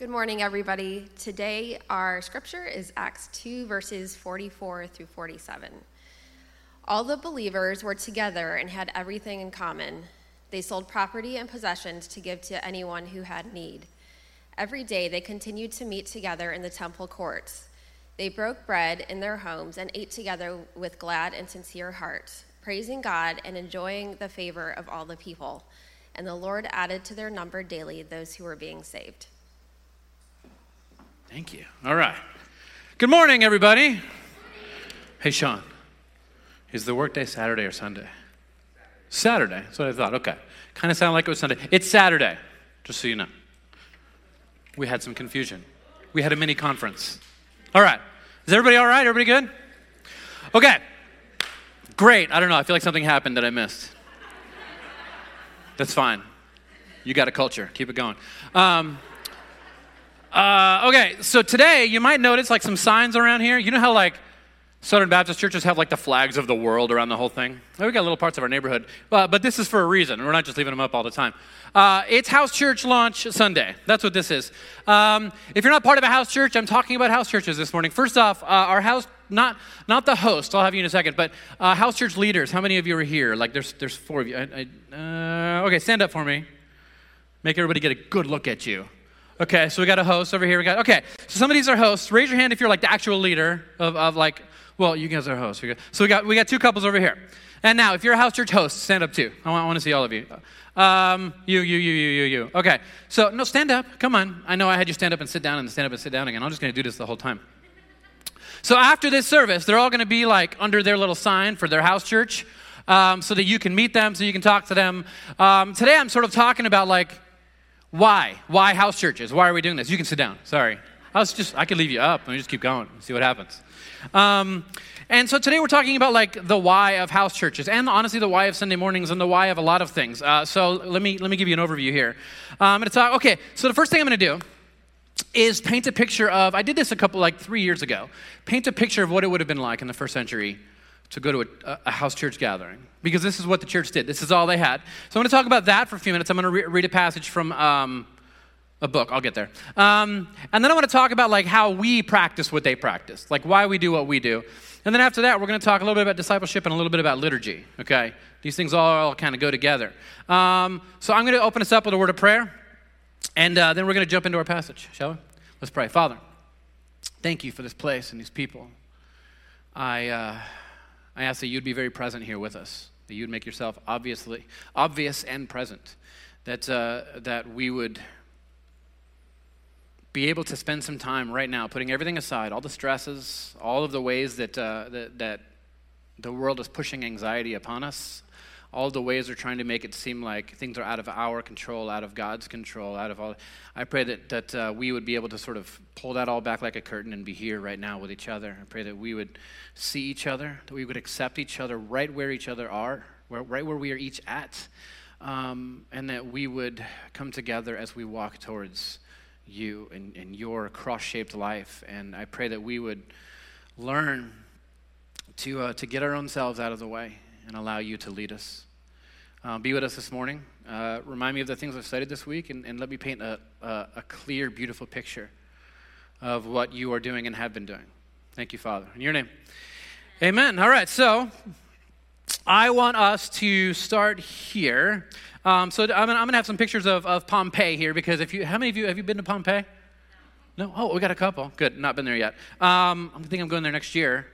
Good morning, everybody. Today, our scripture is Acts 2, verses 44 through 47. All the believers were together and had everything in common. They sold property and possessions to give to anyone who had need. Every day, they continued to meet together in the temple courts. They broke bread in their homes and ate together with glad and sincere hearts, praising God and enjoying the favor of all the people. And the Lord added to their number daily those who were being saved. Thank you. All right. Good morning, everybody. Hey, Sean, is the workday Saturday or Sunday? Saturday. That's what I thought. Okay. Kind of sounded like it was Sunday. It's Saturday, just so you know. We had some confusion. We had a mini conference. All right. Is everybody all right? Everybody good? Okay. Great. I don't know. I feel like something happened that I missed. That's fine. You got a culture. Keep it going. Um, uh, okay, so today you might notice like some signs around here. You know how like Southern Baptist churches have like the flags of the world around the whole thing? Well, we got little parts of our neighborhood, uh, but this is for a reason. We're not just leaving them up all the time. Uh, it's House Church Launch Sunday. That's what this is. Um, if you're not part of a house church, I'm talking about house churches this morning. First off, uh, our house not not the host. I'll have you in a second, but uh, house church leaders. How many of you are here? Like there's there's four of you. I, I, uh, okay, stand up for me. Make everybody get a good look at you. Okay, so we got a host over here. We got okay. So some of these are hosts. Raise your hand if you're like the actual leader of, of like. Well, you guys are hosts. So we got we got two couples over here. And now, if you're a house church host, stand up too. I want, I want to see all of you. Um, you, you, you, you, you, you. Okay. So no, stand up. Come on. I know I had you stand up and sit down and stand up and sit down again. I'm just going to do this the whole time. So after this service, they're all going to be like under their little sign for their house church, um, so that you can meet them, so you can talk to them. Um, today, I'm sort of talking about like why? Why house churches? Why are we doing this? You can sit down. Sorry. I was just, I could leave you up and just keep going and see what happens. Um, and so today we're talking about like the why of house churches and honestly the why of Sunday mornings and the why of a lot of things. Uh, so let me, let me give you an overview here. Um, I'm going to talk, okay, so the first thing I'm going to do is paint a picture of, I did this a couple, like three years ago, paint a picture of what it would have been like in the first century to go to a, a, house church gathering because this is what the church did. This is all they had. So I'm going to talk about that for a few minutes. I'm going to re- read a passage from um, a book. I'll get there. Um, and then I want to talk about like how we practice what they practice, like why we do what we do. And then after that, we're going to talk a little bit about discipleship and a little bit about liturgy. Okay, these things all, all kind of go together. Um, so I'm going to open us up with a word of prayer, and uh, then we're going to jump into our passage. Shall we? Let's pray. Father, thank you for this place and these people. I. Uh, I ask that you'd be very present here with us, that you'd make yourself obviously obvious and present, that uh, that we would be able to spend some time right now, putting everything aside, all the stresses, all of the ways that uh, that, that the world is pushing anxiety upon us, all the ways they're trying to make it seem like things are out of our control, out of God's control, out of all. I pray that, that uh, we would be able to sort of pull that all back like a curtain and be here right now with each other. I pray that we would see each other, that we would accept each other right where each other are, where, right where we are each at, um, and that we would come together as we walk towards you and, and your cross shaped life. And I pray that we would learn to, uh, to get our own selves out of the way and allow you to lead us. Uh, be with us this morning. Uh, remind me of the things I've studied this week, and, and let me paint a, a, a, clear, beautiful picture of what you are doing and have been doing. Thank you, Father. In your name. Amen. All right, so I want us to start here. Um, so I'm gonna, I'm gonna, have some pictures of, of Pompeii here because if you, how many of you have you been to Pompeii? No. Oh, we got a couple. Good. Not been there yet. Um, I think I'm going there next year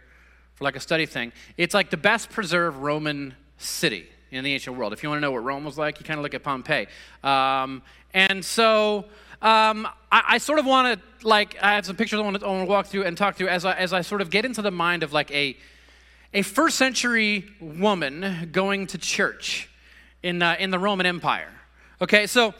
for like a study thing. It's like the best preserved Roman city in the ancient world. If you want to know what Rome was like, you kind of look at Pompeii. Um, and so um, I, I, sort of want to like I have some pictures I want to, walk through and talk through as I, as I sort of get into the mind of like a a first century woman going to church in uh, in the Roman Empire. Okay, so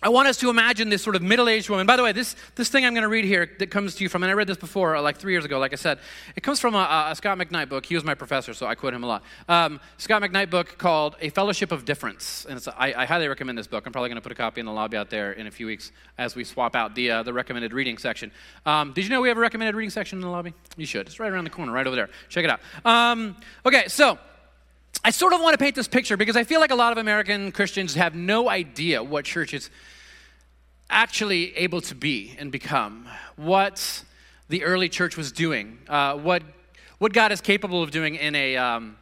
I want us to imagine this sort of middle aged woman. By the way, this, this thing I'm going to read here that comes to you from, and I read this before, uh, like three years ago, like I said, it comes from a, a Scot McKnight book. He was my professor, so I quote him a lot. Um, Scot McKnight book called A Fellowship of Differents. And I highly recommend this book. I'm probably going to put a copy in the lobby out there in a few weeks as we swap out the, uh, the recommended reading section. Um, did you know we have a recommended reading section in the lobby? You should. It's right around the corner, right over there. Check it out. Um, okay, so I sort of want to paint this picture because I feel like a lot of American Christians have no idea what church is actually able to be and become, what the early church was doing, uh, what, what God is capable of doing in a, um,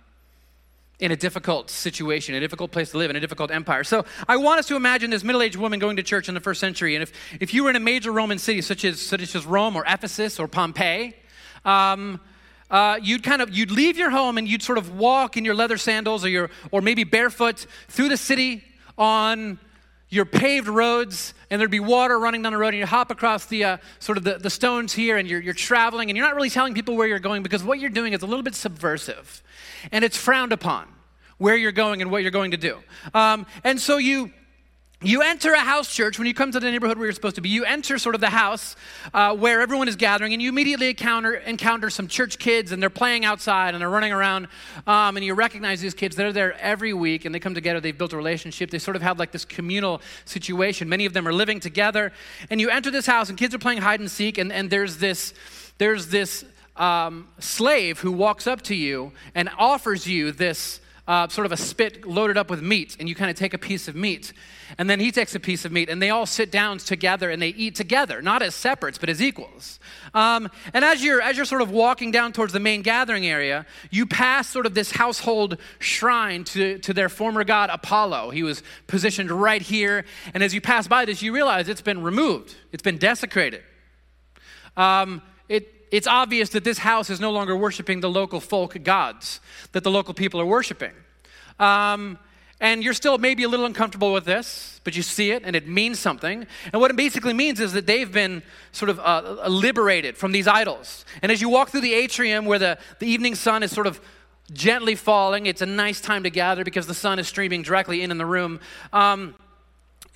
in a difficult situation, a difficult place to live, in a difficult empire. So I want us to imagine this middle aged woman going to church in the first century. And if, if you were in a major Roman city, such as, such as Rome or Ephesus or Pompeii, um, uh, you'd kind of you'd leave your home and you'd sort of walk in your leather sandals or your or maybe barefoot through the city on your paved roads and there'd be water running down the road and you hop across the uh, sort of the, the stones here and you're, you're traveling and you're not really telling people where you're going because what you're doing is a little bit subversive and it's frowned upon where you're going and what you're going to do. Um, and so you you enter a house church when you come to the neighborhood where you're supposed to be. You enter sort of the house uh, where everyone is gathering, and you immediately encounter, encounter some church kids, and they're playing outside and they're running around. Um, and you recognize these kids. They're there every week, and they come together. They've built a relationship. They sort of have like this communal situation. Many of them are living together. And you enter this house, and kids are playing hide and seek, and, and there's this, there's this um, slave who walks up to you and offers you this uh, sort of a spit loaded up with meat, and you kind of take a piece of meat. And then he takes a piece of meat, and they all sit down together and they eat together, not as separates, but as equals. Um, and as you're, as you're sort of walking down towards the main gathering area, you pass sort of this household shrine to, to their former god Apollo. He was positioned right here. And as you pass by this, you realize it's been removed, it's been desecrated. Um, it, it's obvious that this house is no longer worshiping the local folk gods that the local people are worshiping. Um, and you're still maybe a little uncomfortable with this, but you see it and it means something. And what it basically means is that they've been sort of uh, liberated from these idols. And as you walk through the atrium where the, the evening sun is sort of gently falling, it's a nice time to gather because the sun is streaming directly in in the room. Um,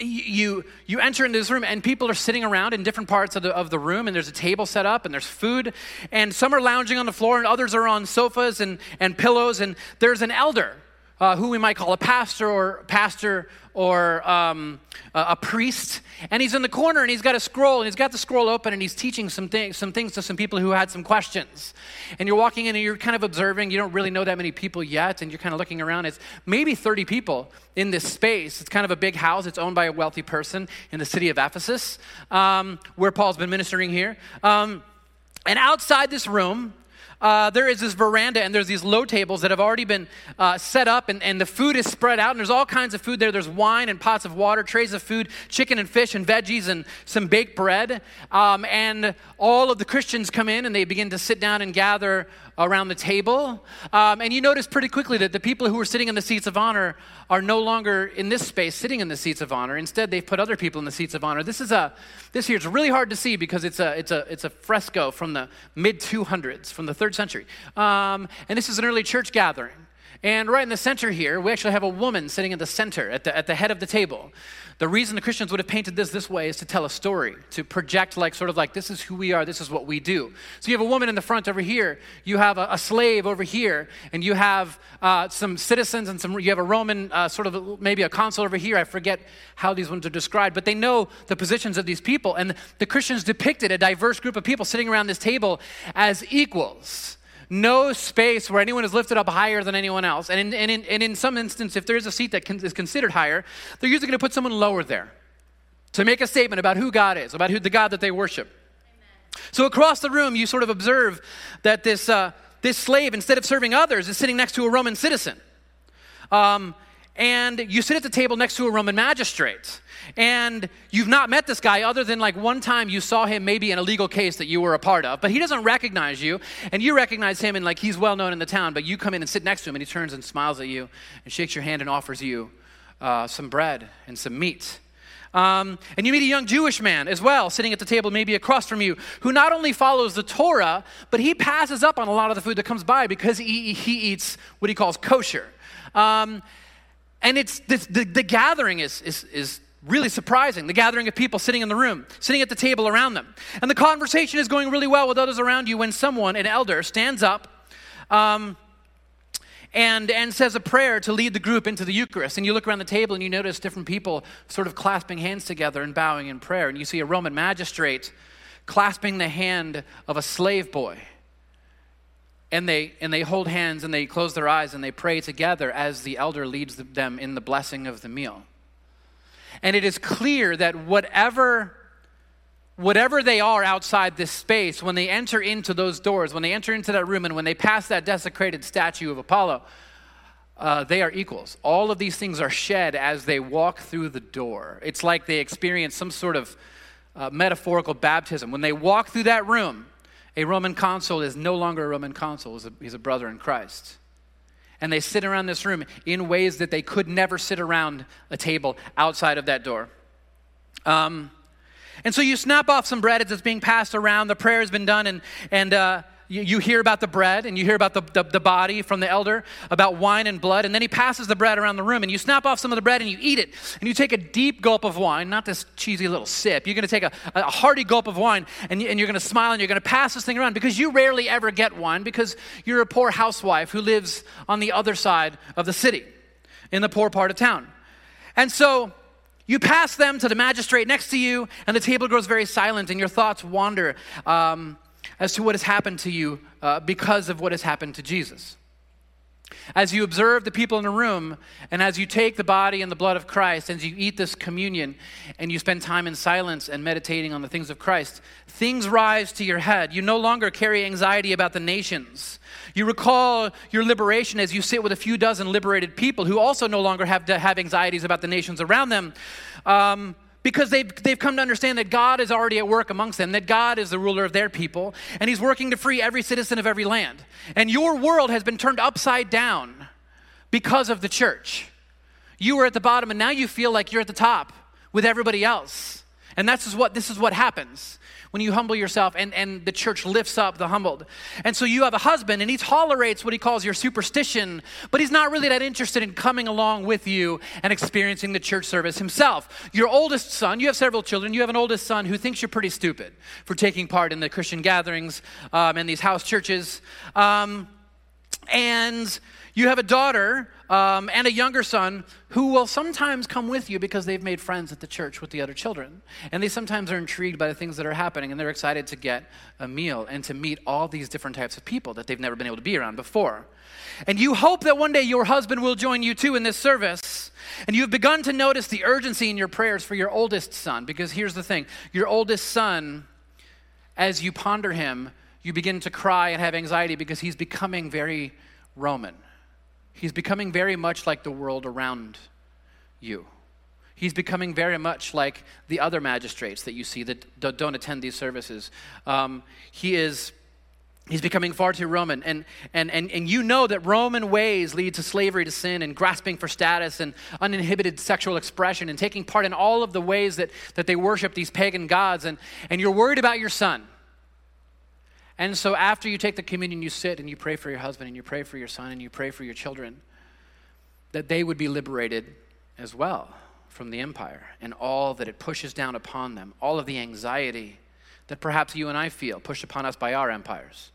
you, you enter into this room and people are sitting around in different parts of the, of the room and there's a table set up and there's food and some are lounging on the floor and others are on sofas and, and pillows and there's an elder uh, who we might call a pastor or pastor or um, a, priest, and he's in the corner and he's got a scroll and he's got the scroll open and he's teaching some things, some things to some people who had some questions. And you're walking in and you're kind of observing. You don't really know that many people yet, and you're kind of looking around. It's maybe 30 people in this space. It's kind of a big house. It's owned by a wealthy person in the city of Ephesus, um, where Paul's been ministering here. Um, and outside this room, uh, there is this veranda and there's these low tables that have already been uh, set up and, and the food is spread out and there's all kinds of food there. There's wine and pots of water, trays of food, chicken and fish and veggies and some baked bread. Um, and all of the Christians come in and they begin to sit down and gather around the table. Um, and you notice pretty quickly that the people who are sitting in the seats of honor are no longer in this space sitting in the seats of honor. Instead, they've put other people in the seats of honor. This is a this here is really hard to see because it's a it's a it's a fresco from the mid 200s, from the third century. Um, and this is an early church gathering. And right in the center here, we actually have a woman sitting in the center at the, at the head of the table. The reason the Christians would have painted this this way is to tell a story, to project like sort of like this is who we are, this is what we do. So you have a woman in the front over here, you have a, a slave over here, and you have uh, some citizens and some. You have a Roman uh, sort of maybe a consul over here. I forget how these ones are described, but they know the positions of these people, and the Christians depicted a diverse group of people sitting around this table as equals no space where anyone is lifted up higher than anyone else. And in, and in, and in some instance, if there is a seat that is considered higher, they're usually going to put someone lower there to make a statement about who God is, about who the God that they worship. Amen. So across the room, you sort of observe that this, uh, this slave, instead of serving others, is sitting next to a Roman citizen. Um, and you sit at the table next to a Roman magistrate and you've not met this guy other than like one time you saw him maybe in a legal case that you were a part of, but he doesn't recognize you, and you recognize him and like he's well known in the town, but you come in and sit next to him and he turns and smiles at you and shakes your hand and offers you uh, some bread and some meat. Um, and you meet a young Jewish man as well, sitting at the table maybe across from you, who not only follows the Torah, but he passes up on a lot of the food that comes by because he, he eats what he calls kosher. Um, and it's the, the, the gathering is, is, is really surprising the gathering of people sitting in the room, sitting at the table around them. And the conversation is going really well with others around you when someone, an elder, stands up um, and, and says a prayer to lead the group into the Eucharist. And you look around the table and you notice different people sort of clasping hands together and bowing in prayer. And you see a Roman magistrate clasping the hand of a slave boy. And they, and they hold hands and they close their eyes and they pray together as the elder leads them in the blessing of the meal. And it is clear that whatever whatever they are outside this space, when they enter into those doors, when they enter into that room, and when they pass that desecrated statue of Apollo, uh, they are equals. All of these things are shed as they walk through the door. It's like they experience some sort of uh, metaphorical baptism. When they walk through that room, a Roman consul is no longer a Roman consul, he's a, he's a brother in Christ. And they sit around this room in ways that they could never sit around a table outside of that door. Um, and so you snap off some bread as it's being passed around. The prayer has been done, and, and uh, you, hear about the bread, and you hear about the, the, the, body from the elder, about wine and blood. And then he passes the bread around the room, and you snap off some of the bread and you eat it. And you take a deep gulp of wine, not this cheesy little sip. You're going to take a, a hearty gulp of wine, and, you, and you're going to smile, and you're going to pass this thing around because you rarely ever get wine because you're a poor housewife who lives on the other side of the city, in the poor part of town. And so you pass them to the magistrate next to you, and the table grows very silent, and your thoughts wander um, as to what has happened to you uh, because of what has happened to Jesus. As you observe the people in the room, and as you take the body and the blood of Christ, as you eat this communion, and you spend time in silence and meditating on the things of Christ, things rise to your head. You no longer carry anxiety about the nations. You recall your liberation as you sit with a few dozen liberated people who also no longer have, to have anxieties about the nations around them. Um, because they've, they've come to understand that God is already at work amongst them, that God is the ruler of their people, and He's working to free every citizen of every land. And your world has been turned upside down because of the church. You were at the bottom, and now you feel like you're at the top with everybody else. And that's what this is what happens when you humble yourself and, and the church lifts up the humbled. And so you have a husband and he tolerates what he calls your superstition, but he's not really that interested in coming along with you and experiencing the church service himself. Your oldest son, you have several children, you have an oldest son who thinks you're pretty stupid for taking part in the Christian gatherings um, and these house churches. Um, and you have a daughter um, and a younger son who will sometimes come with you because they've made friends at the church with the other children. And they sometimes are intrigued by the things that are happening and they're excited to get a meal and to meet all these different types of people that they've never been able to be around before. And you hope that one day your husband will join you too in this service. And you've begun to notice the urgency in your prayers for your oldest son because here's the thing your oldest son, as you ponder him, you begin to cry and have anxiety because he's becoming very Roman. He's becoming very much like the world around you. He's becoming very much like the other magistrates that you see that don't attend these services. Um, he is he's becoming far too roman and, and, and, and you know that roman ways lead to slavery to sin and grasping for status and uninhibited sexual expression and taking part in all of the ways that, that they worship these pagan gods and, and you're worried about your son and so after you take the communion, you sit and you pray for your husband and you pray for your son and you pray for your children that they would be liberated as well from the empire and all that it pushes down upon them, all of the anxiety that perhaps you and I feel pushed upon us by our empires.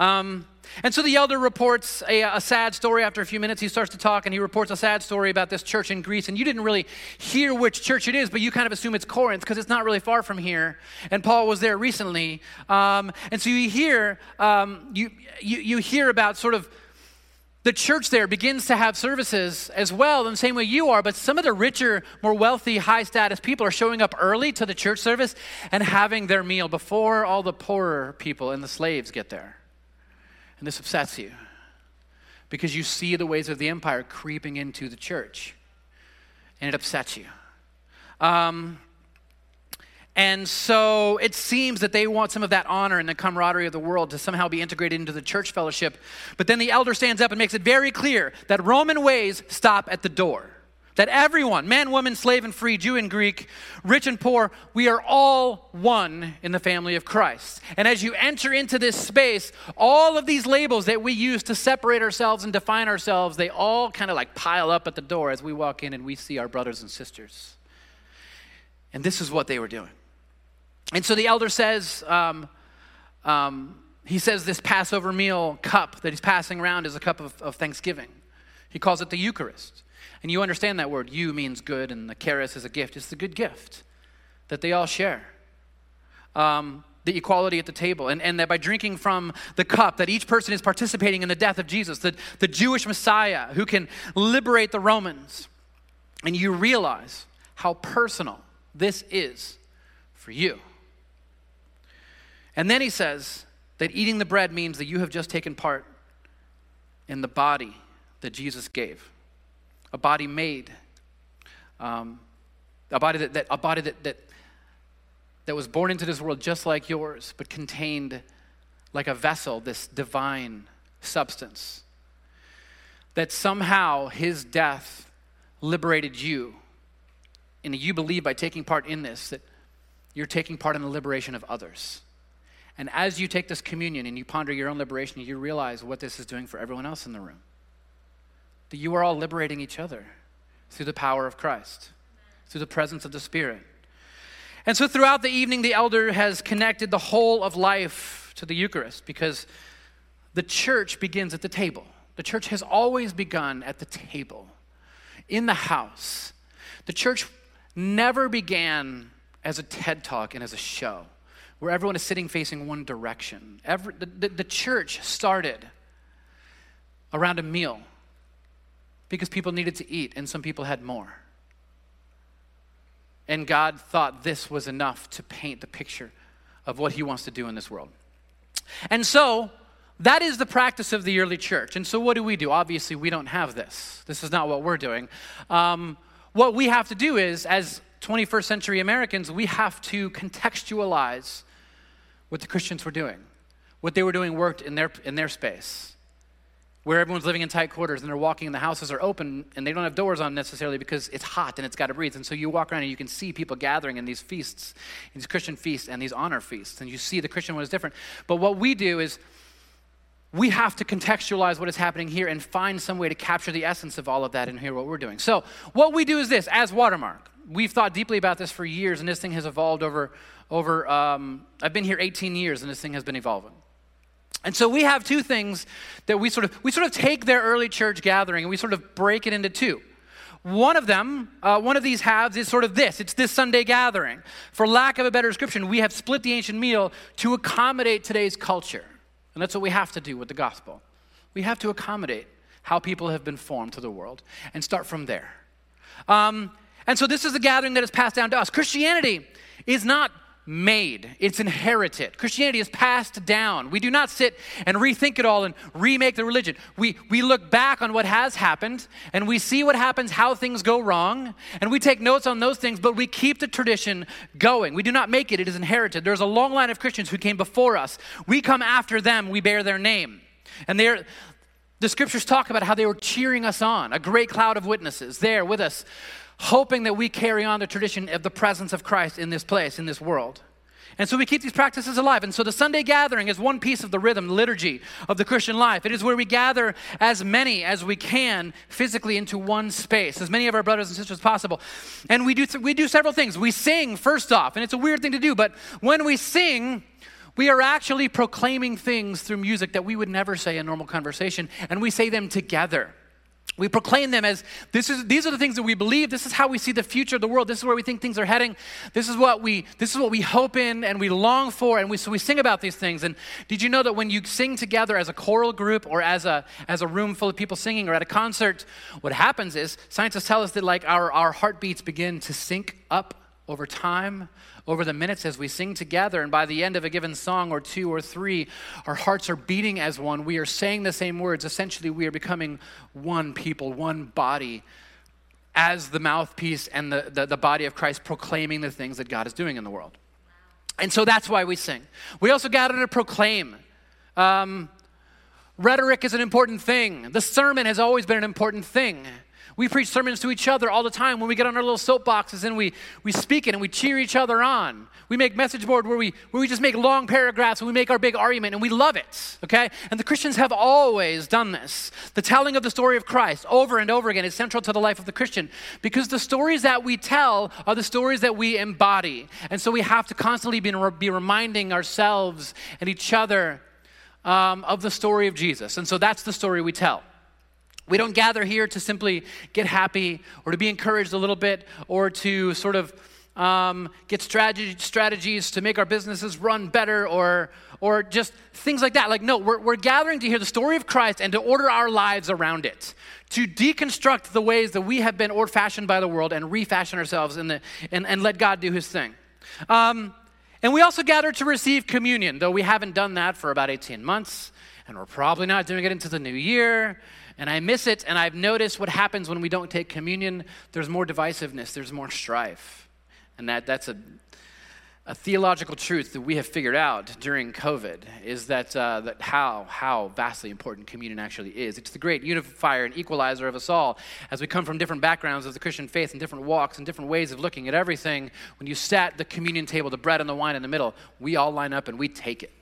Um, and so the elder reports a, a, sad story after a few minutes. He starts to talk and he reports a sad story about this church in Greece. And you didn't really hear which church it is, but you kind of assume it's Corinth because it's not really far from here. And Paul was there recently. Um, and so you hear, um, you, you, you hear about sort of the church there begins to have services as well in the same way you are, but some of the richer, more wealthy, high status people are showing up early to the church service and having their meal before all the poorer people and the slaves get there. And this upsets you because you see the ways of the empire creeping into the church, and it upsets you. Um, and so it seems that they want some of that honor and the camaraderie of the world to somehow be integrated into the church fellowship. But then the elder stands up and makes it very clear that Roman ways stop at the door. That everyone, man, woman, slave, and free, Jew and Greek, rich and poor, we are all one in the family of Christ. And as you enter into this space, all of these labels that we use to separate ourselves and define ourselves, they all kind of like pile up at the door as we walk in and we see our brothers and sisters. And this is what they were doing. And so the elder says, um, um, he says this Passover meal cup that he's passing around is a cup of, of thanksgiving. He calls it the Eucharist. And you understand that word. Eu means good, and the charis is a gift. It's the good gift that they all share. Um, the equality at the table, and, and that by drinking from the cup, that each person is participating in the death of Jesus, the, the Jewish Messiah who can liberate the Romans. And you realize how personal this is for you. And then he says that eating the bread means that you have just taken part in the body that Jesus gave, a body made, um, a body that, that a body that, that that was born into this world just like yours, but contained like a vessel this divine substance. That somehow his death liberated you. And you believe by taking part in this that you're taking part in the liberation of others. And as you take this communion and you ponder your own liberation, you realize what this is doing for everyone else in the room. That you are all liberating each other through the power of Christ, through the presence of the Spirit. And so throughout the evening, the elder has connected the whole of life to the Eucharist because the church begins at the table. The church has always begun at the table, in the house. The church never began as a TED talk and as a show where everyone is sitting facing one direction. Every, the, the, the church started around a meal because people needed to eat and some people had more. And God thought this was enough to paint the picture of what He wants to do in this world. And so, that is the practice of the early church. And so, what do we do? Obviously, we don't have this. This is not what we're doing. Um, what we have to do is, as 21st century Americans, we have to contextualize what the Christians were doing. What they were doing worked in their, in their space where everyone's living in tight quarters and they're walking and the houses are open and they don't have doors on necessarily because it's hot and it's got to breathe. And so you walk around and you can see people gathering in these feasts, these Christian feasts and these honor feasts. And you see the Christian one is different. But what we do is we have to contextualize what is happening here and find some way to capture the essence of all of that and hear what we're doing. So what we do is this as Watermark. We've thought deeply about this for years and this thing has evolved over, over um, I've been here 18 years and this thing has been evolving. And so we have two things that we sort of we sort of take their early church gathering and we sort of break it into two. One of them, uh, one of these halves is sort of this. It's this Sunday gathering. For lack of a better description, we have split the ancient meal to accommodate today's culture. And that's what we have to do with the gospel. We have to accommodate how people have been formed to the world and start from there. Um, and so this is the gathering that is passed down to us. Christianity is not made, it's inherited. Christianity is passed down. We do not sit and rethink it all and remake the religion. We, we look back on what has happened and we see what happens, how things go wrong, and we take notes on those things, but we keep the tradition going. We do not make it, it is inherited. There's a long line of Christians who came before us. We come after them, we bear their name. And they're, the scriptures talk about how they were cheering us on, a great cloud of witnesses there with us hoping that we carry on the tradition of the presence of Christ in this place, in this world. And so we keep these practices alive. And so the Sunday gathering is one piece of the rhythm, liturgy of the Christian life. It is where we gather as many as we can physically into one space, as many of our brothers and sisters as possible. And we do, we do several things. We sing, first off, and it's a weird thing to do, but when we sing, we are actually proclaiming things through music that we would never say in normal conversation, and we say them together. We proclaim them as this is, these are the things that we believe. This is how we see the future of the world. This is where we think things are heading. This is what we, this is what we hope in and we long for. And we, so we sing about these things. And did you know that when you sing together as a choral group or as a, as a room full of people singing or at a concert, what happens is scientists tell us that like our, our heartbeats begin to sync up over time over the minutes as we sing together. And by the end of a given song or two or three, our hearts are beating as one. We are saying the same words. Essentially, we are becoming one people, one body, as the mouthpiece and the, the, the body of Christ proclaiming the things that God is doing in the world. And so that's why we sing. We also gather to proclaim. Um, rhetoric is an important thing. The sermon has always been an important thing. We preach sermons to each other all the time when we get on our little soapboxes and we, we speak it and we cheer each other on. We make message board where we, where we just make long paragraphs and we make our big argument and we love it, okay? And the Christians have always done this. The telling of the story of Christ over and over again is central to the life of the Christian because the stories that we tell are the stories that we embody. And so we have to constantly be, be reminding ourselves and each other um, of the story of Jesus. And so that's the story we tell. We don't gather here to simply get happy or to be encouraged a little bit or to sort of um, get strategy, strategies to make our businesses run better, or, or just things like that. Like, no, we're, we're gathering to hear the story of Christ and to order our lives around it, to deconstruct the ways that we have been old fashioned by the world and refashion ourselves in the, and, and let God do his thing. Um, and we also gather to receive communion, though we haven't done that for about 18 months, and we're probably not doing it into the new year. And I miss it, and I've noticed what happens when we don't take communion. There's more divisiveness, there's more strife. And that, that's a, a theological truth that we have figured out during COVID is that, uh, that how, how vastly important communion actually is. It's the great unifier and equalizer of us all. As we come from different backgrounds of the Christian faith and different walks and different ways of looking at everything, when you sat the communion table, the bread and the wine in the middle, we all line up and we take it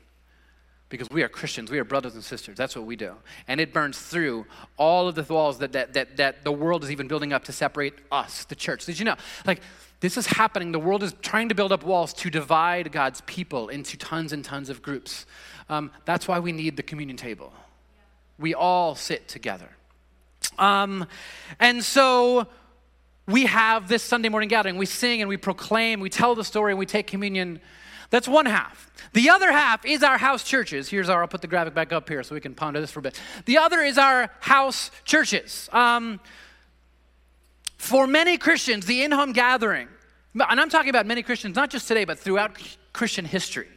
because we are Christians, we are brothers and sisters. That's what we do. And it burns through all of the walls that, that, that, that the world is even building up to separate us, the church. Did you know? Like, this is happening. The world is trying to build up walls to divide God's people into tons and tons of groups. Um, that's why we need the communion table. We all sit together. Um, and so we have this Sunday morning gathering. We sing and we proclaim, we tell the story, and we take communion that's one half. The other half is our house churches. Here's our, I'll put the graphic back up here so we can ponder this for a bit. The other is our house churches. Um, for many Christians, the in home gathering, and I'm talking about many Christians, not just today, but throughout Christian history,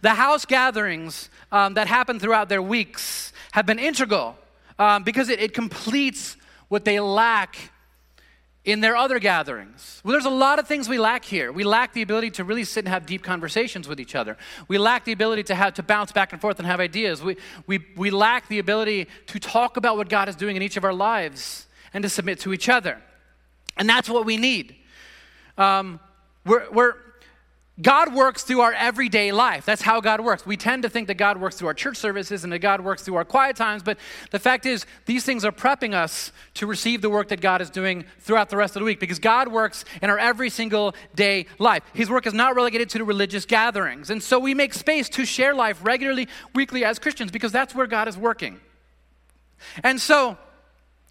the house gatherings um, that happen throughout their weeks have been integral um, because it, it completes what they lack in their other gatherings. Well, there's a lot of things we lack here. We lack the ability to really sit and have deep conversations with each other. We lack the ability to have to bounce back and forth and have ideas. We, we, we lack the ability to talk about what God is doing in each of our lives and to submit to each other. And that's what we need. Um, we're, we're, God works through our everyday life. That's how God works. We tend to think that God works through our church services and that God works through our quiet times, but the fact is, these things are prepping us to receive the work that God is doing throughout the rest of the week because God works in our every single day life. His work is not relegated to the religious gatherings. And so we make space to share life regularly, weekly as Christians because that's where God is working. And so,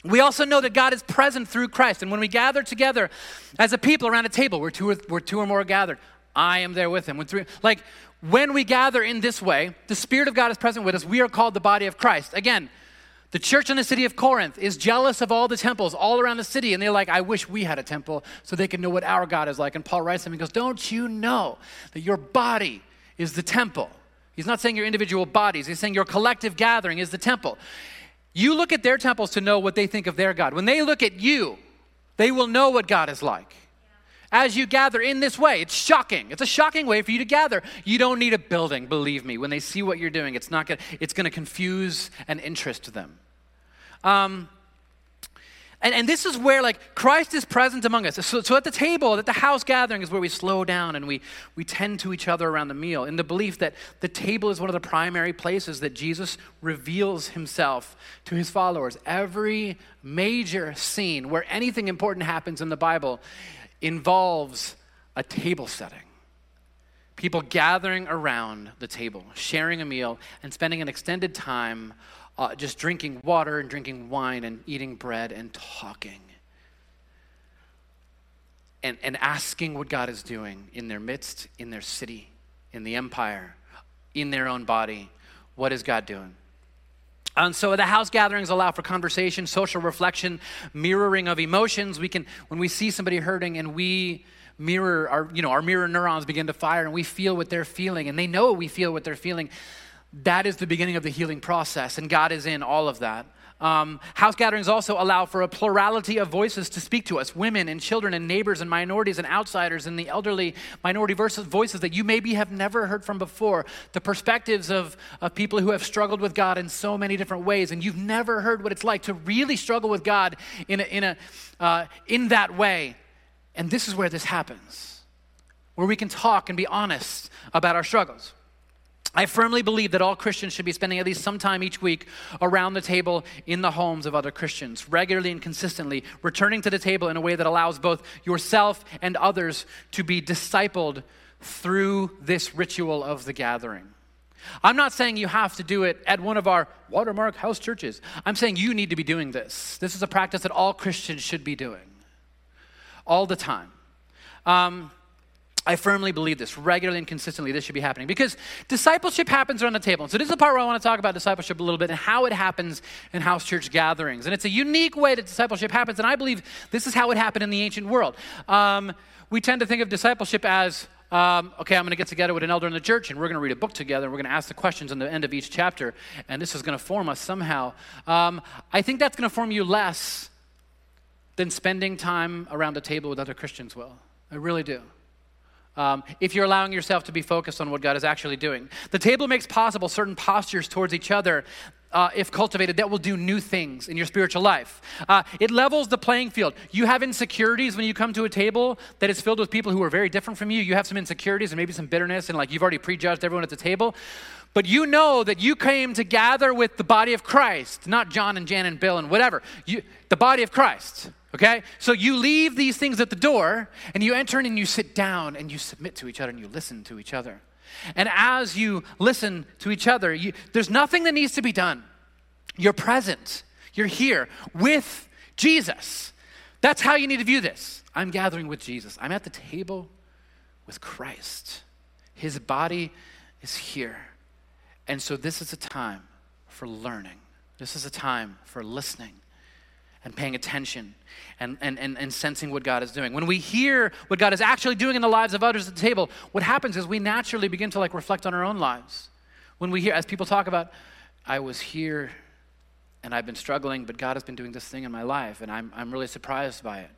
we also know that God is present through Christ. And when we gather together as a people around a table, where two or, where two or more are gathered, I am there with him. When three, like when we gather in this way, the Spirit of God is present with us. We are called the body of Christ. Again, the church in the city of Corinth is jealous of all the temples all around the city, and they're like, I wish we had a temple so they can know what our God is like. And Paul writes to them and goes, Don't you know that your body is the temple? He's not saying your individual bodies, he's saying your collective gathering is the temple. You look at their temples to know what they think of their God. When they look at you, they will know what God is like as you gather in this way. It's shocking. It's a shocking way for you to gather. You don't need a building, believe me. When they see what you're doing, it's not gonna, it's going to confuse and interest them. Um, and, and this is where like Christ is present among us. So, so at the table, at the house gathering is where we slow down and we, we tend to each other around the meal in the belief that the table is one of the primary places that Jesus reveals himself to his followers. Every major scene where anything important happens in the Bible involves a table setting. People gathering around the table, sharing a meal, and spending an extended time uh, just drinking water and drinking wine and eating bread and talking. And, and asking what God is doing in their midst, in their city, in the empire, in their own body. What is God doing? And so the house gatherings allow for conversation, social reflection, mirroring of emotions. We can, when we see somebody hurting and we mirror our, you know, our mirror neurons begin to fire and we feel what they're feeling and they know we feel what they're feeling. That is the beginning of the healing process, and God is in all of that. Um, house gatherings also allow for a plurality of voices to speak to us women and children and neighbors and minorities and outsiders and the elderly minority voices that you maybe have never heard from before. The perspectives of, of people who have struggled with God in so many different ways, and you've never heard what it's like to really struggle with God in, a, in, a, uh, in that way. And this is where this happens, where we can talk and be honest about our struggles. I firmly believe that all Christians should be spending at least some time each week around the table in the homes of other Christians, regularly and consistently, returning to the table in a way that allows both yourself and others to be discipled through this ritual of the gathering. I'm not saying you have to do it at one of our watermark house churches. I'm saying you need to be doing this. This is a practice that all Christians should be doing all the time. Um, I firmly believe this regularly and consistently. This should be happening because discipleship happens around the table. And so, this is the part where I want to talk about discipleship a little bit and how it happens in house church gatherings. And it's a unique way that discipleship happens. And I believe this is how it happened in the ancient world. Um, we tend to think of discipleship as um, okay, I'm going to get together with an elder in the church and we're going to read a book together. And we're going to ask the questions in the end of each chapter, and this is going to form us somehow. Um, I think that's going to form you less than spending time around a table with other Christians will. I really do um, if you're allowing yourself to be focused on what God is actually doing. The table makes possible certain postures towards each other. Uh, if cultivated, that will do new things in your spiritual life. Uh, it levels the playing field. You have insecurities when you come to a table that is filled with people who are very different from you. You have some insecurities and maybe some bitterness, and like you've already prejudged everyone at the table. But you know that you came to gather with the body of Christ, not John and Jan and Bill and whatever. You, the body of Christ. Okay? So you leave these things at the door and you enter in and you sit down and you submit to each other and you listen to each other. And as you listen to each other, you, there's nothing that needs to be done. You're present, you're here with Jesus. That's how you need to view this. I'm gathering with Jesus, I'm at the table with Christ. His body is here. And so this is a time for learning, this is a time for listening and paying attention and, and, and, and sensing what God is doing. When we hear what God is actually doing in the lives of others at the table, what happens is we naturally begin to like reflect on our own lives. When we hear, as people talk about, I was here and I've been struggling, but God has been doing this thing in my life, and I'm, I'm really surprised by it.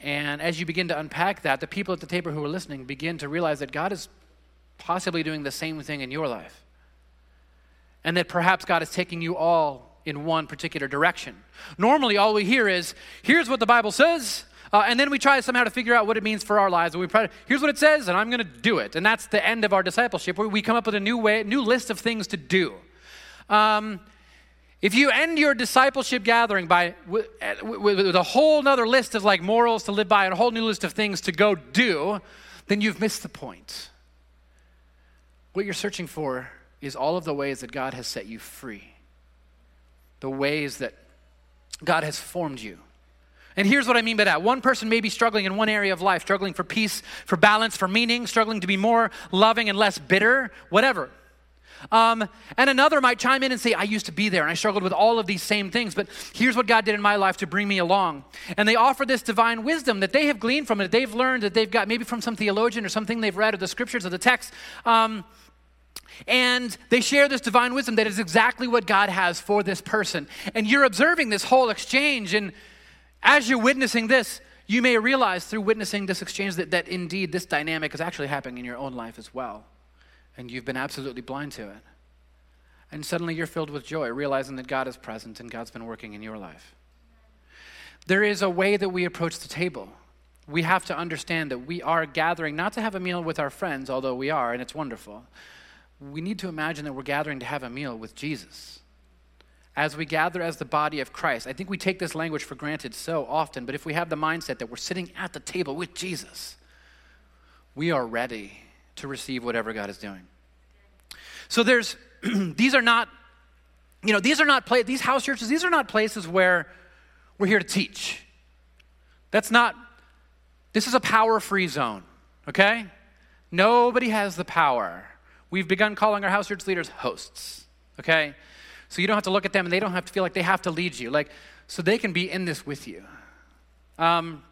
And as you begin to unpack that, the people at the table who are listening begin to realize that God is possibly doing the same thing in your life. And that perhaps God is taking you all in one particular direction. Normally, all we hear is, here's what the Bible says, uh, and then we try somehow to figure out what it means for our lives. And we try, here's what it says, and I'm going to do it. And that's the end of our discipleship, where we come up with a new way, new list of things to do. Um, if you end your discipleship gathering by with, with, a whole other list of like morals to live by and a whole new list of things to go do, then you've missed the point. What you're searching for is all of the ways that God has set you free the ways that God has formed you. And here's what I mean by that. One person may be struggling in one area of life, struggling for peace, for balance, for meaning, struggling to be more loving and less bitter, whatever. Um, and another might chime in and say, I used to be there and I struggled with all of these same things, but here's what God did in my life to bring me along. And they offer this divine wisdom that they have gleaned from it, they've learned, that they've got maybe from some theologian or something they've read or the scriptures or the text. Um, and they share this divine wisdom that is exactly what God has for this person. And you're observing this whole exchange. And as you're witnessing this, you may realize through witnessing this exchange that, that indeed this dynamic is actually happening in your own life as well. And you've been absolutely blind to it. And suddenly you're filled with joy, realizing that God is present and God's been working in your life. There is a way that we approach the table. We have to understand that we are gathering not to have a meal with our friends, although we are, and it's wonderful we need to imagine that we're gathering to have a meal with Jesus. As we gather as the body of Christ, I think we take this language for granted so often, but if we have the mindset that we're sitting at the table with Jesus, we are ready to receive whatever God is doing. So there's, these are not, you know, these are not, play, these house churches, these are not places where we're here to teach. That's not, this is a power free zone, okay? Nobody has the power We've begun calling our house church leaders hosts, okay? So you don't have to look at them and they don't have to feel like they have to lead you. Like, so they can be in this with you. Um,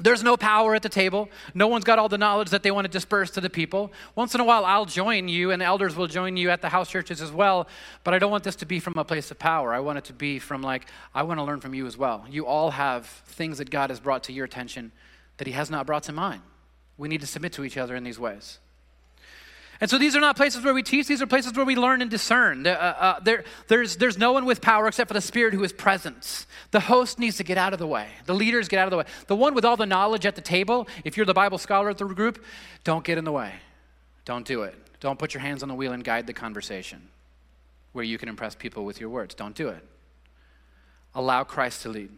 there's no power at the table. No one's got all the knowledge that they want to disperse to the people. Once in a while, I'll join you, and the elders will join you at the house churches as well. But I don't want this to be from a place of power. I want it to be from, like, I want to learn from you as well. You all have things that God has brought to your attention that He has not brought to mine. We need to submit to each other in these ways. And so these are not places where we teach, these are places where we learn and discern. Uh, uh, there, there's, there's no one with power except for the Spirit who is present. The host needs to get out of the way, the leaders get out of the way. The one with all the knowledge at the table, if you're the Bible scholar at the group, don't get in the way. Don't do it. Don't put your hands on the wheel and guide the conversation where you can impress people with your words. Don't do it. Allow Christ to lead.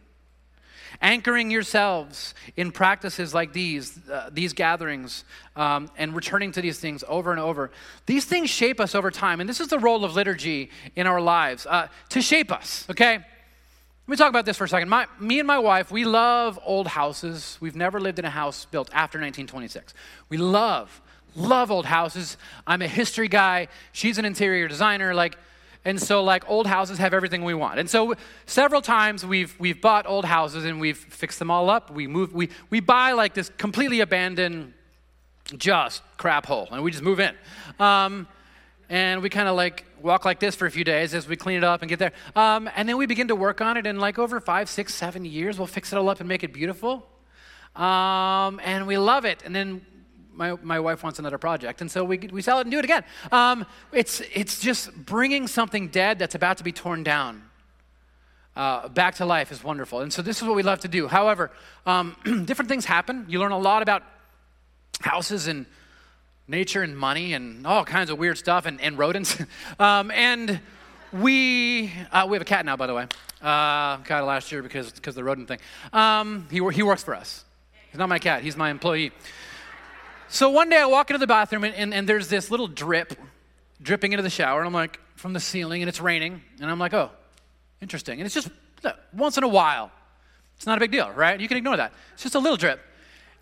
Anchoring yourselves in practices like these, uh, these gatherings, um, and returning to these things over and over. These things shape us over time, and this is the role of liturgy in our lives uh, to shape us, okay? Let me talk about this for a second. My, me and my wife, we love old houses. We've never lived in a house built after 1926. We love, love old houses. I'm a history guy. She's an interior designer. Like, and so like old houses have everything we want. And so several times we've we've bought old houses and we've fixed them all up. We move we we buy like this completely abandoned just crap hole and we just move in. Um, and we kind of like walk like this for a few days as we clean it up and get there. Um, and then we begin to work on it, and like over five, six, seven years, we'll fix it all up and make it beautiful. Um, and we love it. And then my, my wife wants another project, and so we, we sell it and do it again. Um, it's, it's just bringing something dead that's about to be torn down. Uh, back to life is wonderful. And so, this is what we love to do. However, um, different things happen. You learn a lot about houses and nature and money and all kinds of weird stuff and, and rodents. um, and we, uh, we have a cat now, by the way. Uh, got it last year because because the rodent thing. Um, he, he works for us. He's not my cat, he's my employee. So one day I walk into the bathroom and, and, and there's this little drip dripping into the shower. And I'm like, from the ceiling, and it's raining. And I'm like, oh, interesting. And it's just once in a while. It's not a big deal, right? You can ignore that. It's just a little drip.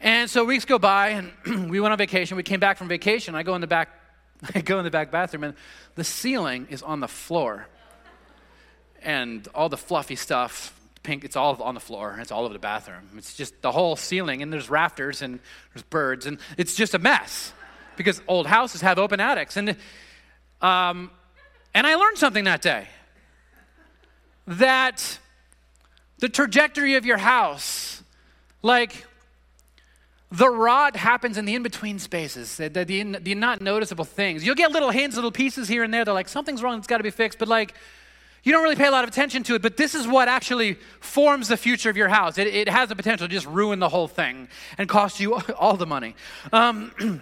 And so weeks go by, and we went on vacation. We came back from vacation. I go in the back, I go in the back bathroom, and the ceiling is on the floor, and all the fluffy stuff, pink, it's all on the floor. It's all over the bathroom. It's just the whole ceiling, and there's rafters, and there's birds, and it's just a mess because old houses have open attics. And um, and I learned something that day that the trajectory of your house, like the rot happens in the in between spaces, the, the, the, not noticeable things. You'll get little hints, little pieces here and there. They're like, something's wrong, it's got to be fixed. But like, you don't really pay a lot of attention to it. But this is what actually forms the future of your house. It, it has the potential to just ruin the whole thing and cost you all the money. Um,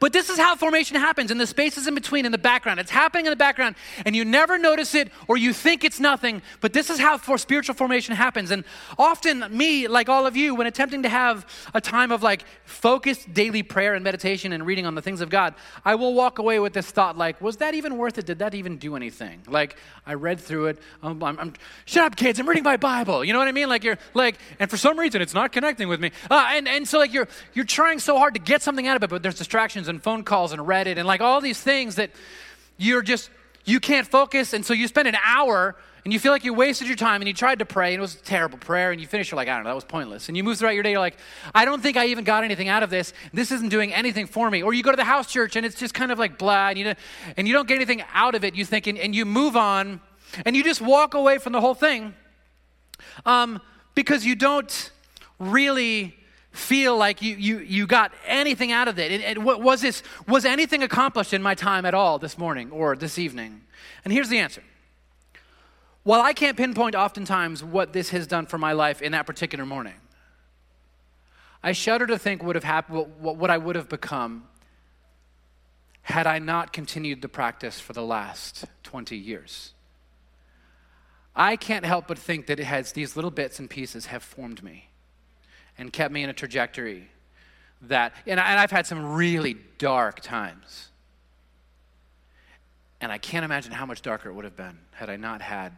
But this is how formation happens in the spaces in between, in the background. It's happening in the background, and you never notice it or you think it's nothing. But this is how for spiritual formation happens. And often, me, like all of you, when attempting to have a time of like focused daily prayer and meditation and reading on the things of God, I will walk away with this thought like, was that even worth it? Did that even do anything? Like, I read through it. I'm, I'm, I'm shut up, kids. I'm reading my Bible. You know what I mean? Like, you're like, and for some reason, it's not connecting with me. Uh, and, and so, like, you're, you're trying so hard to get something out of it, but there's distractions and phone calls and Reddit and like all these things that you're just, you can't focus. And so you spend an hour and you feel like you wasted your time and you tried to pray and it was a terrible prayer and you finish, you're like, I don't know, that was pointless. And you move throughout your day, you're like, I don't think I even got anything out of this. This isn't doing anything for me. Or you go to the house church and it's just kind of like blah and you, don't, and you don't get anything out of it, you think, and, and you move on and you just walk away from the whole thing um, because you don't really feel like you, you, you got anything out of it. it, it was, this, was anything accomplished in my time at all this morning or this evening? And here's the answer. While I can't pinpoint oftentimes what this has done for my life in that particular morning, I shudder to think would have happened, what, what I would have become had I not continued the practice for the last 20 years. I can't help but think that it has these little bits and pieces have formed me and kept me in a trajectory that, and, I, and I've had some really dark times. And I can't imagine how much darker it would have been had I not had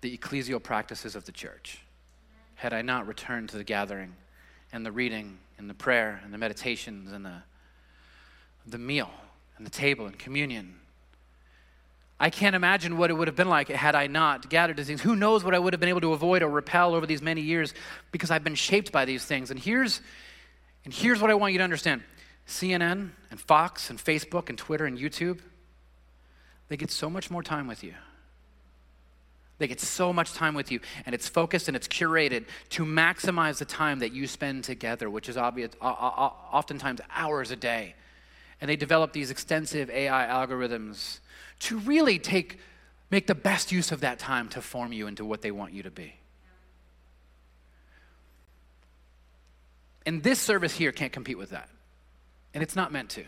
the ecclesial practices of the church, had I not returned to the gathering and the reading and the prayer and the meditations and the, the meal and the table and communion I can't imagine what it would have been like had I not gathered these things. Who knows what I would have been able to avoid or repel over these many years because I've been shaped by these things. And here's, and here's what I want you to understand CNN and Fox and Facebook and Twitter and YouTube, they get so much more time with you. They get so much time with you, and it's focused and it's curated to maximize the time that you spend together, which is obvious, oftentimes hours a day. And they develop these extensive AI algorithms to really take, make the best use of that time to form you into what they want you to be. And this service here can't compete with that. And it's not meant to,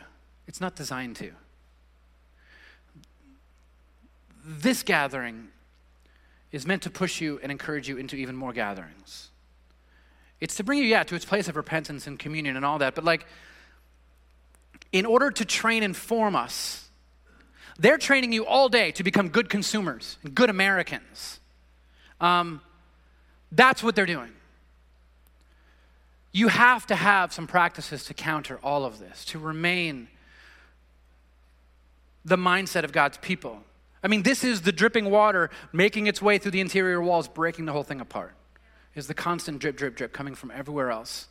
it's not designed to. This gathering is meant to push you and encourage you into even more gatherings. It's to bring you, yeah, to its place of repentance and communion and all that. But, like, in order to train and form us they're training you all day to become good consumers, good Americans. Um, that's what they're doing. You have to have some practices to counter all of this, to remain the mindset of God's people. I mean, this is the dripping water making its way through the interior walls, breaking the whole thing apart. Is the constant drip, drip, drip coming from everywhere else.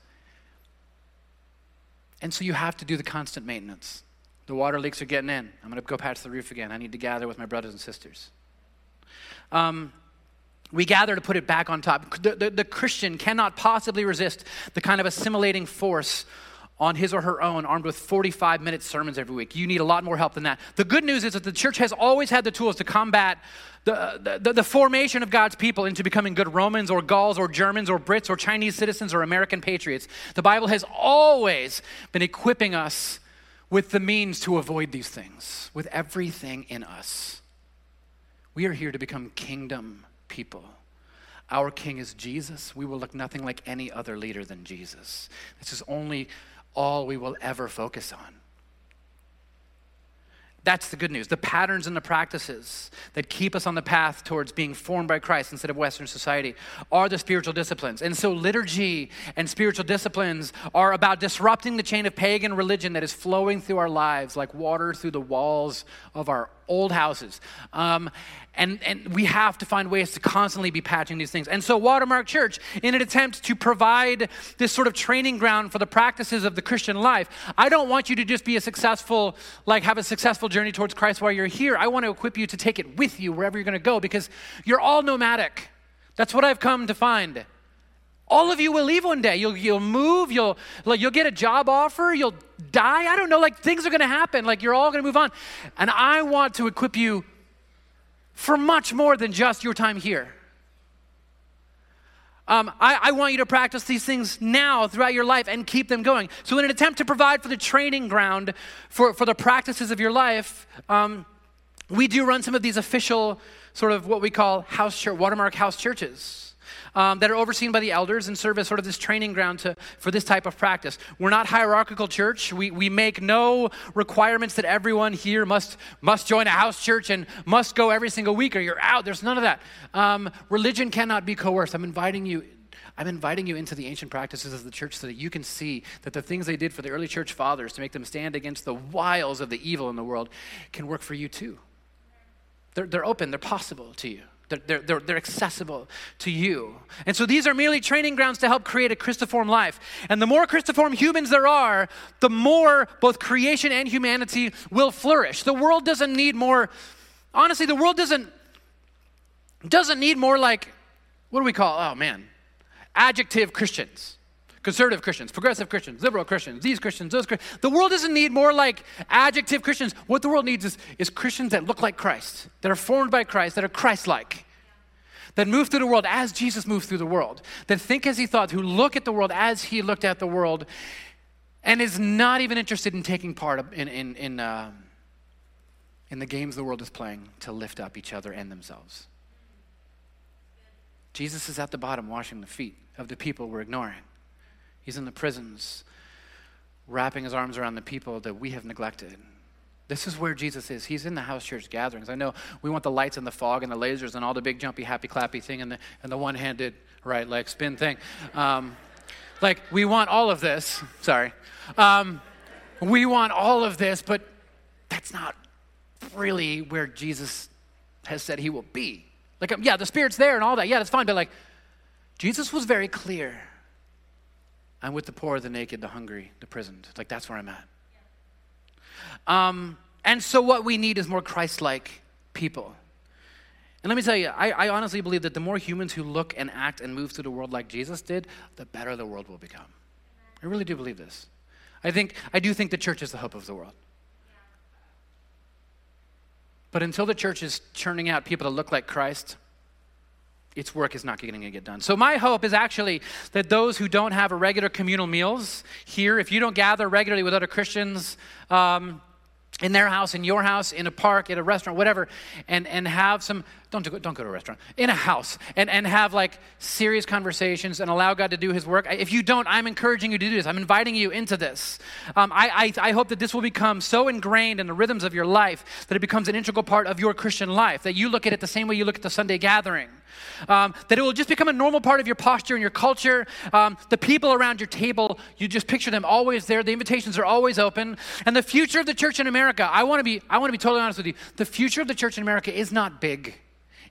And so you have to do the constant maintenance. The water leaks are getting in. I'm going to go patch the roof again. I need to gather with my brothers and sisters. Um, we gather to put it back on top. The, the, the, Christian cannot possibly resist the kind of assimilating force on his or her own, armed with 45 minute sermons every week. You need a lot more help than that. The good news is that the church has always had the tools to combat the, the, the, formation of God's people into becoming good Romans or Gauls or Germans or Brits or Chinese citizens or American patriots. The Bible has always been equipping us with the means to avoid these things, with everything in us. We are here to become kingdom people. Our king is Jesus. We will look nothing like any other leader than Jesus. This is only all we will ever focus on. That's the good news. The patterns and the practices that keep us on the path towards being formed by Christ instead of Western society are the spiritual disciplines. And so, liturgy and spiritual disciplines are about disrupting the chain of pagan religion that is flowing through our lives like water through the walls of our old houses. Um, and, and we have to find ways to constantly be patching these things. And so, Watermark Church, in an attempt to provide this sort of training ground for the practices of the Christian life, I don't want you to just be a successful, like, have a successful journey towards Christ while you're here. I want to equip you to take it with you wherever you're going to go because you're all nomadic. That's what I've come to find. All of you will leave one day. You'll, you'll move, you'll, like, you'll get a job offer, you'll die. I don't know, like things are going to happen. Like you're all going to move on. And I want to equip you for much more than just your time here. Um, I, I, want you to practice these things now throughout your life and keep them going. So, in an attempt to provide for the training ground for, for the practices of your life, um, we do run some of these official, sort of what we call house church, watermark house churches um, that are overseen by the elders and serve as sort of this training ground to, for this type of practice. We're not hierarchical church. We, we make no requirements that everyone here must, must join a house church and must go every single week or you're out. There's none of that. Um, religion cannot be coerced. I'm inviting you I'm inviting you into the ancient practices of the church so that you can see that the things they did for the early church fathers to make them stand against the wiles of the evil in the world can work for you too. They're, they're open, they're possible to you. They're, they're, they're, accessible to you. And so these are merely training grounds to help create a Christiform life. And the more Christiform humans there are, the more both creation and humanity will flourish. The world doesn't need more, honestly, the world doesn't, doesn't need more like, what do we call, oh man, adjective Christians conservative Christians, progressive Christians, liberal Christians, these Christians, those Christians. The world doesn't need more like adjective Christians. What the world needs is, is Christians that look like Christ, that are formed by Christ, that are Christ like, that move through the world as Jesus moved through the world, that think as he thought, who look at the world as he looked at the world, and is not even interested in taking part in, in, in, uh, in the games the world is playing to lift up each other and themselves. Jesus is at the bottom washing the feet of the people we're ignoring. He's in the prisons, wrapping his arms around the people that we have neglected. This is where Jesus is. He's in the house church gatherings. I know we want the lights and the fog and the lasers and all the big jumpy, happy, clappy thing and the, and the one handed right leg spin thing. Um, like, we want all of this. Sorry. Um, we want all of this, but that's not really where Jesus has said he will be. Like, um, yeah, the Spirit's there and all that. Yeah, that's fine. But, like, Jesus was very clear I'm with the poor, the naked, the hungry, the prisoned. Like, that's where I'm at. Um, and so, what we need is more Christ like people. And let me tell you, I, I, honestly believe that the more humans who look and act and move through the world like Jesus did, the better the world will become. I really do believe this. I think I do think the church is the hope of the world. But until the church is churning out people that look like Christ, its work is not going to get done. So, my hope is actually that those who don't have a regular communal meals here, if you don't gather regularly with other Christians, um, in their house, in your house, in a park, at a restaurant, whatever, and, and have some, don't, do, don't go to a restaurant, in a house, and, and have like serious conversations and allow God to do his work. If you don't, I'm encouraging you to do this. I'm inviting you into this. Um, I, I, I hope that this will become so ingrained in the rhythms of your life that it becomes an integral part of your Christian life, that you look at it the same way you look at the Sunday gathering. Um, that it will just become a normal part of your posture and your culture. Um, the people around your table, you just picture them always there. The invitations are always open. And the future of the church in America, I want to be, I want to be totally honest with you. The future of the church in America is not big,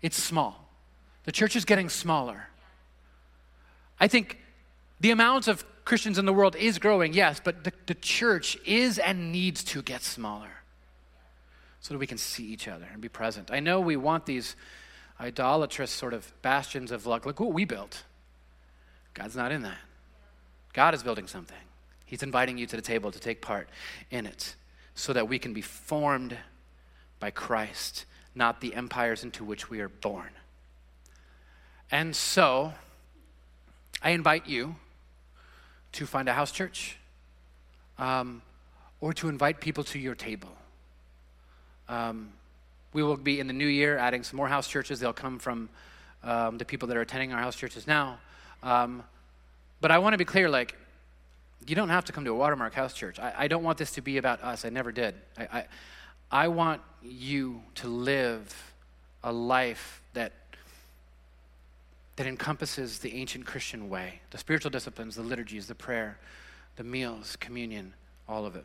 it's small. The church is getting smaller. I think the amount of Christians in the world is growing, yes, but the, the church is and needs to get smaller so that we can see each other and be present. I know we want these idolatrous sort of bastions of luck. Look what we built. God's not in that. God is building something. He's inviting you to the table to take part in it so that we can be formed by Christ, not the empires into which we are born. And so, I invite you to find a house church um, or to invite people to your table. Um, we will be in the new year adding some more house churches. They'll come from um, the people that are attending our house churches now. Um, but I want to be clear like, you don't have to come to a Watermark house church. I, I don't want this to be about us. I never did. I, I, I want you to live a life that that encompasses the ancient Christian way the spiritual disciplines, the liturgies, the prayer, the meals, communion, all of it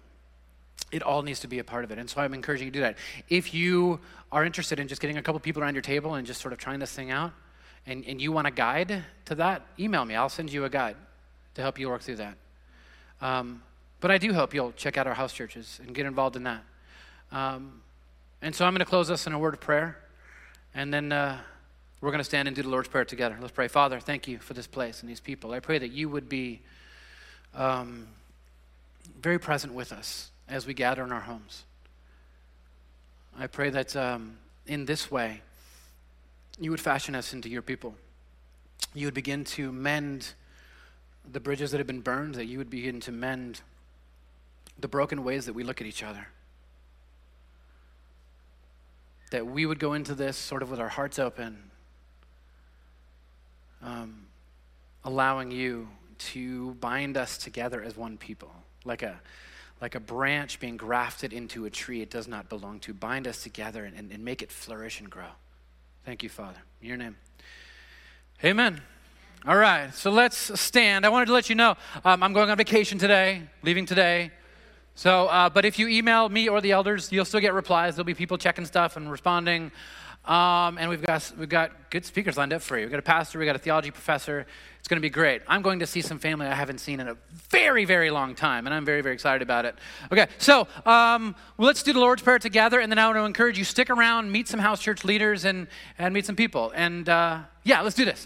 it all needs to be a part of it. And so I'm encouraging you to do that. If you are interested in just getting a couple people around your table and just sort of trying this thing out, and, and you want a guide to that, email me. I'll send you a guide to help you work through that. Um, but I do hope you'll check out our house churches and get involved in that. Um, and so I'm going to close us in a word of prayer, and then uh, we're going to stand and do the Lord's Prayer together. Let's pray. Father, thank you for this place and these people. I pray that you would be um, very present with us as we gather in our homes. I pray that um, in this way, you would fashion us into your people. You would begin to mend the bridges that have been burned, that you would begin to mend the broken ways that we look at each other. That we would go into this sort of with our hearts open, um, allowing you to bind us together as one people, like a like a branch being grafted into a tree it does not belong to. Bind us together and, and, and make it flourish and grow. Thank you, Father. In your name. Amen. All right, so let's stand. I wanted to let you know um, I'm going on vacation today, leaving today. So, uh, but if you email me or the elders, you'll still get replies. There'll be people checking stuff and responding. Um, and we've got, we've got good speakers lined up for you. We've got a pastor, we've got a theology professor. It's going to be great. I'm going to see some family I haven't seen in a very, very long time, and I'm very, very excited about it. Okay, so um, well, let's do the Lord's Prayer together, and then I want to encourage you stick around, meet some house church leaders, and, and meet some people. And uh, yeah, let's do this.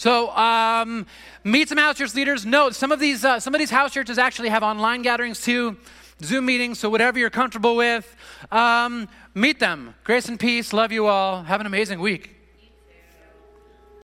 So, um, meet some house church leaders. Note some of these uh, some of these house churches actually have online gatherings too, Zoom meetings. So whatever you're comfortable with, um, meet them. Grace and peace. Love you all. Have an amazing week.